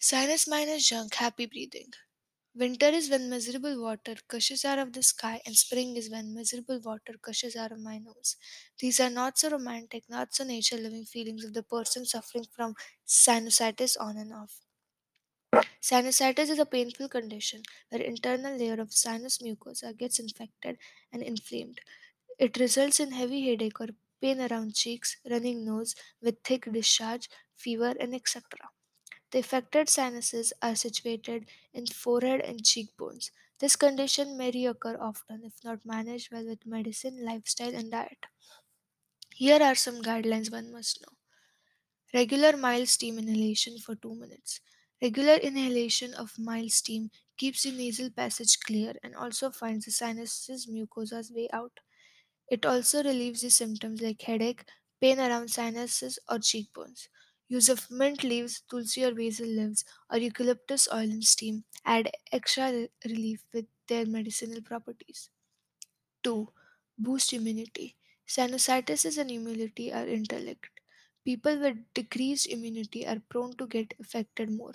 Sinus minus junk, happy breathing. Winter is when miserable water gushes out of the sky, and spring is when miserable water gushes out of my nose. These are not so romantic, not so nature loving feelings of the person suffering from sinusitis on and off. Sinusitis is a painful condition where internal layer of sinus mucosa gets infected and inflamed. It results in heavy headache or pain around cheeks, running nose with thick discharge, fever, and etc. The affected sinuses are situated in forehead and cheekbones. This condition may reoccur often if not managed well with medicine, lifestyle, and diet. Here are some guidelines one must know. Regular mild steam inhalation for 2 minutes. Regular inhalation of mild steam keeps the nasal passage clear and also finds the sinuses mucosa's way out. It also relieves the symptoms like headache, pain around sinuses or cheekbones. Use of mint leaves, tulsi or basil leaves, or eucalyptus oil in steam add extra re- relief with their medicinal properties. 2. Boost immunity. Sinusitis and immunity are interlinked. People with decreased immunity are prone to get affected more.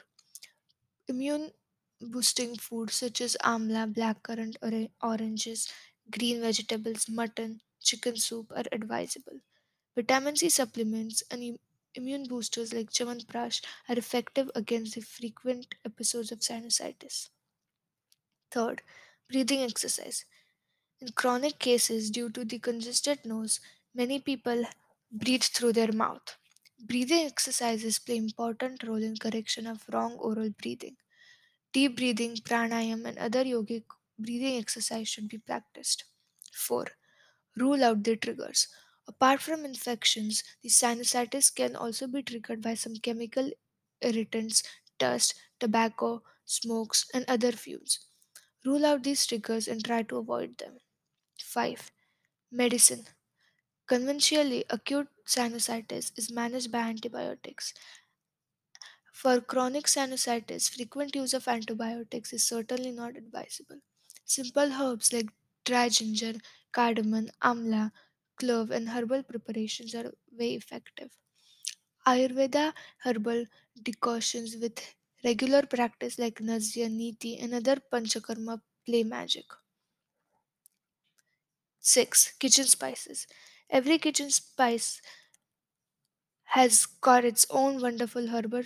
Immune boosting foods such as amla, blackcurrant, or oranges, green vegetables, mutton, chicken soup are advisable. Vitamin C supplements and immune boosters like Chyawanprash are effective against the frequent episodes of sinusitis. Third, breathing exercise. In chronic cases, due to the congested nose, many people breathe through their mouth. Breathing exercises play important role in correction of wrong oral breathing. Deep breathing, pranayam, and other yogic breathing exercise should be practiced. 4. Rule out the triggers. Apart from infections, the sinusitis can also be triggered by some chemical irritants, dust, tobacco, smokes, and other fumes. Rule out these triggers and try to avoid them. 5. Medicine. Conventionally, acute sinusitis is managed by antibiotics. For chronic sinusitis, frequent use of antibiotics is certainly not advisable. Simple herbs like dry ginger, cardamom, amla, clove, and herbal preparations are very effective. Ayurveda herbal decoctions with regular practice like Nasya, Neti, and other Panchakarma play magic. 6. Kitchen spices. Every kitchen spice has got its own wonderful herbal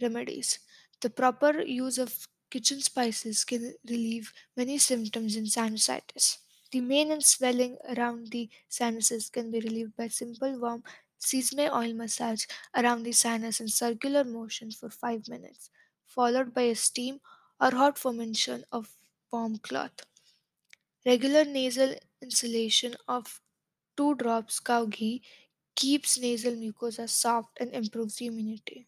remedies. The proper use of kitchen spices can relieve many symptoms in sinusitis. The pain and swelling around the sinuses can be relieved by simple warm sesame oil massage around the sinus in circular motion for 5 minutes, followed by a steam or hot fomentation of warm cloth. Regular nasal inhalation of 2 drops cow ghee keeps nasal mucosa soft and improves immunity.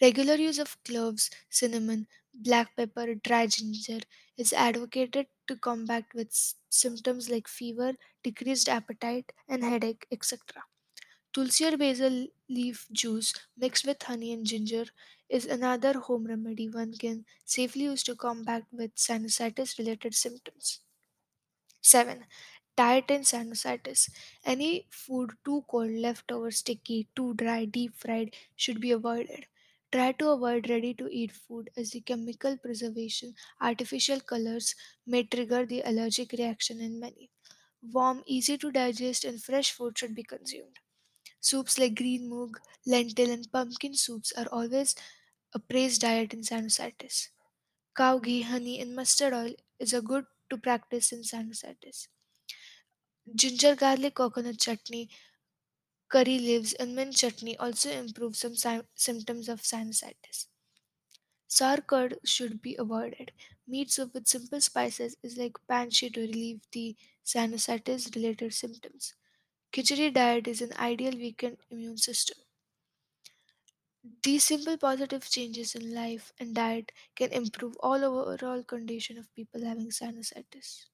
Regular use of cloves, cinnamon, black pepper, dry ginger is advocated to combat with symptoms like fever, decreased appetite, and headache, etc. Tulsi or basil leaf juice mixed with honey and ginger is another home remedy one can safely use to combat with sinusitis related symptoms. 7. Diet and sinusitis. Any food too cold, leftover, sticky, too dry, deep fried should be avoided. Try to avoid ready to eat food as the chemical preservation, artificial colors may trigger the allergic reaction in many. Warm, easy to digest, and fresh food should be consumed. Soups like green moog, lentil, and pumpkin soups are always a praised diet in sinusitis. Cow ghee, honey, and mustard oil is a good to practice in sinusitis. Ginger garlic coconut chutney, curry leaves, and mint chutney also improve some sy- symptoms of sinusitis. Sour curd should be avoided. Meat soup with simple spices is like panchi to relieve the sinusitis related symptoms. Khichdi diet is an ideal weekend immune system. These simple positive changes in life and diet can improve all overall condition of people having sinusitis.